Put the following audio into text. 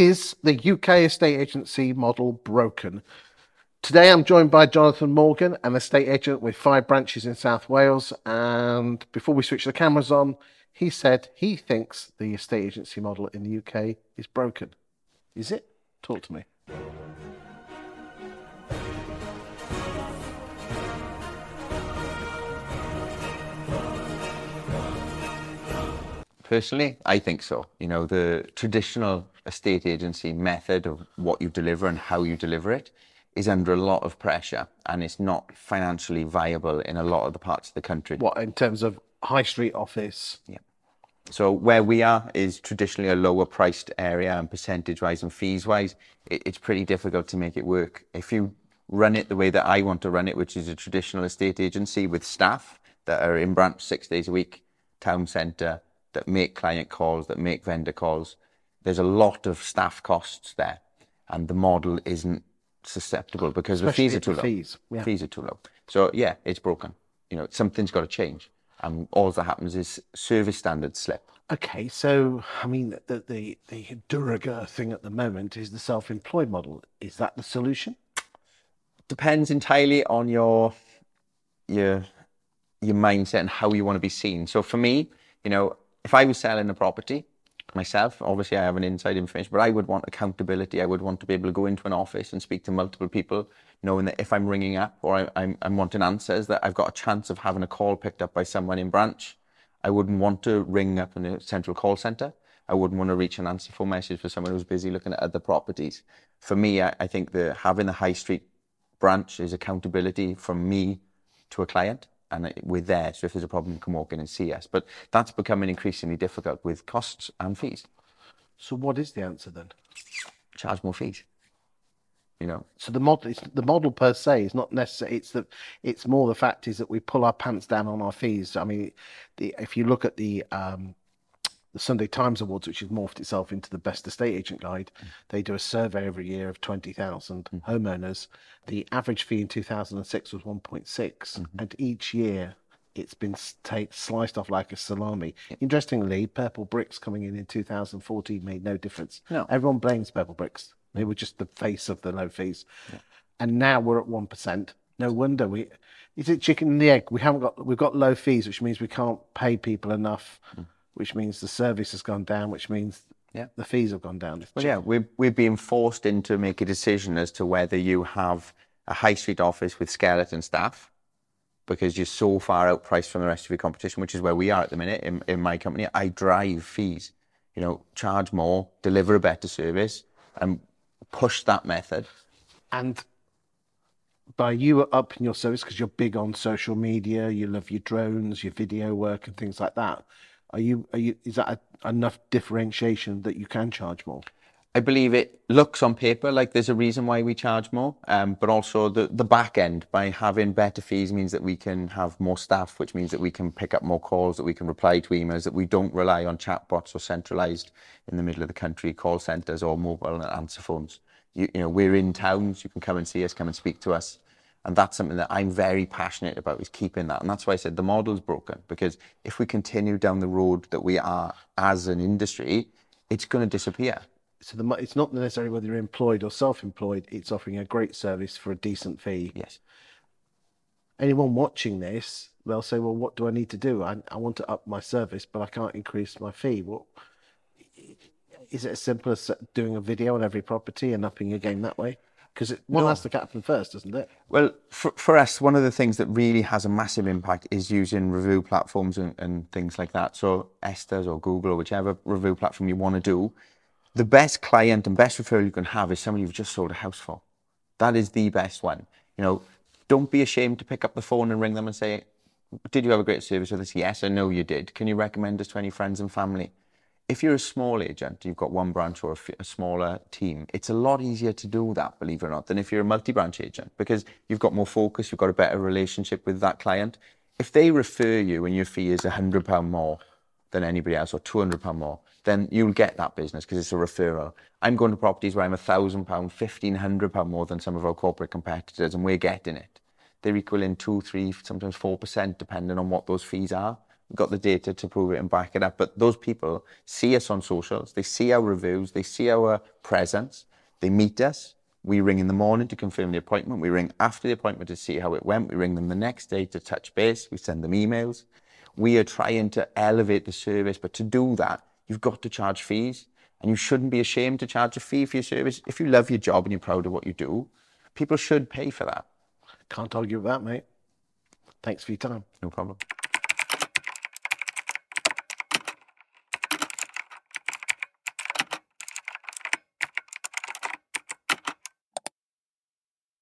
Is the UK estate agency model broken? Today I'm joined by Jonathan Morgan, an estate agent with five branches in South Wales. And before we switch the cameras on, he said he thinks the estate agency model in the UK is broken. Is it? Talk to me. Personally, I think so. You know, the traditional estate agency method of what you deliver and how you deliver it is under a lot of pressure and it's not financially viable in a lot of the parts of the country. What, in terms of high street office? Yeah. So where we are is traditionally a lower priced area and percentage wise and fees wise, it, it's pretty difficult to make it work. If you run it the way that I want to run it, which is a traditional estate agency with staff that are in branch six days a week, town centre, that make client calls, that make vendor calls. There's a lot of staff costs there, and the model isn't susceptible because Especially the fees are too low. fees, yeah. Fees are too low. So yeah, it's broken. You know, something's got to change, and all that happens is service standards slip. Okay, so I mean, the the the de rigueur thing at the moment is the self-employed model. Is that the solution? Depends entirely on your your your mindset and how you want to be seen. So for me, you know, if I was selling a property myself, obviously I have an inside information, but I would want accountability. I would want to be able to go into an office and speak to multiple people, knowing that if I'm ringing up or I, I'm, I'm wanting answers, that I've got a chance of having a call picked up by someone in branch. I wouldn't want to ring up in a central call centre. I wouldn't want to reach an answer phone message for someone who's busy looking at other properties. For me, I, I think that having the high street branch is accountability from me to a client and we're there. So if there's a problem, you can walk in and see us. But that's becoming increasingly difficult with costs and fees. So what is the answer then? Charge more fees. You know, So the model, it's, the model per se is not necessary. It's the, it's more the fact is that we pull our pants down on our fees. I mean, the if you look at the um, the Sunday Times Awards, which has morphed itself into the best estate agent guide, mm. they do a survey every year of twenty thousand mm. homeowners. The average fee in two thousand and six was one mm-hmm. and each year it's been take, sliced off like a salami. Interestingly, Purplebricks coming in in 2014 made no difference. No. Everyone blames Purplebricks. They were just the face of the low fees. And now we're at 1%. No wonder we is it chicken and the egg? We haven't got we've got low fees, which means we can't pay people enough, mm. Which means the service has gone down, which means Yeah. the fees have gone down. Well, yeah, we're, we're being forced in to make a decision as to whether you have a high street office with skeleton staff because you're so far outpriced from the rest of your competition, which is where we are at the minute in, in my company. I drive fees, you know, charge more, deliver a better service, and push that method. And by you upping your service because you're big on social media, you love your drones, your video work, and things like that. Are you? Are you? Is that a, enough differentiation that you can charge more? I believe it looks on paper like there's a reason why we charge more, um, but also the, the back end by having better fees means that we can have more staff, which means that we can pick up more calls, that we can reply to emails, that we don't rely on chatbots or centralized in the middle of the country call centers or mobile answer phones. You, you know, we're in towns, you can come and see us, come and speak to us. And that's something that I'm very passionate about is keeping that. And that's why I said the model's broken because if we continue down the road that we are as an industry, it's going to disappear. So the, it's not necessarily whether you're employed or self-employed. It's offering a great service for a decent fee. Yes. Anyone watching this, they'll say, "Well, what do I need to do? I, I want to up my service, but I can't increase my fee." What is it as simple as doing a video on every property and upping your game that way? Because it one has to happen first, doesn't it? Well, for, for us, one of the things that really has a massive impact is using review platforms and, and things like that. So ESTAS or Google or whichever review platform you want to do, the best client and best referral you can have is somebody you've just sold a house for. That is the best one. You know, don't be ashamed to pick up the phone and ring them and say, did you have a great service with us? Yes, I know you did. Can you recommend us to any friends and family? If you're a small agent, you've got one branch or a, f- a smaller team, it's a lot easier to do that, believe it or not, than if you're a multi-branch agent because you've got more focus, you've got a better relationship with that client. If they refer you and your fee is £100 more than anybody else or £200 more, then you'll get that business because it's a referral. I'm going to properties where I'm £1,000, £1,500 more than some of our corporate competitors and we're getting it. They're equaling two, three, sometimes 4% depending on what those fees are. We've got the data to prove it and back it up. But those people see us on socials, they see our reviews, they see our presence, they meet us. We ring in the morning to confirm the appointment. We ring after the appointment to see how it went. We ring them the next day to touch base. We send them emails. We are trying to elevate the service, but to do that, you've got to charge fees. And you shouldn't be ashamed to charge a fee for your service. If you love your job and you're proud of what you do, people should pay for that. Can't argue with that, mate. Thanks for your time. No problem.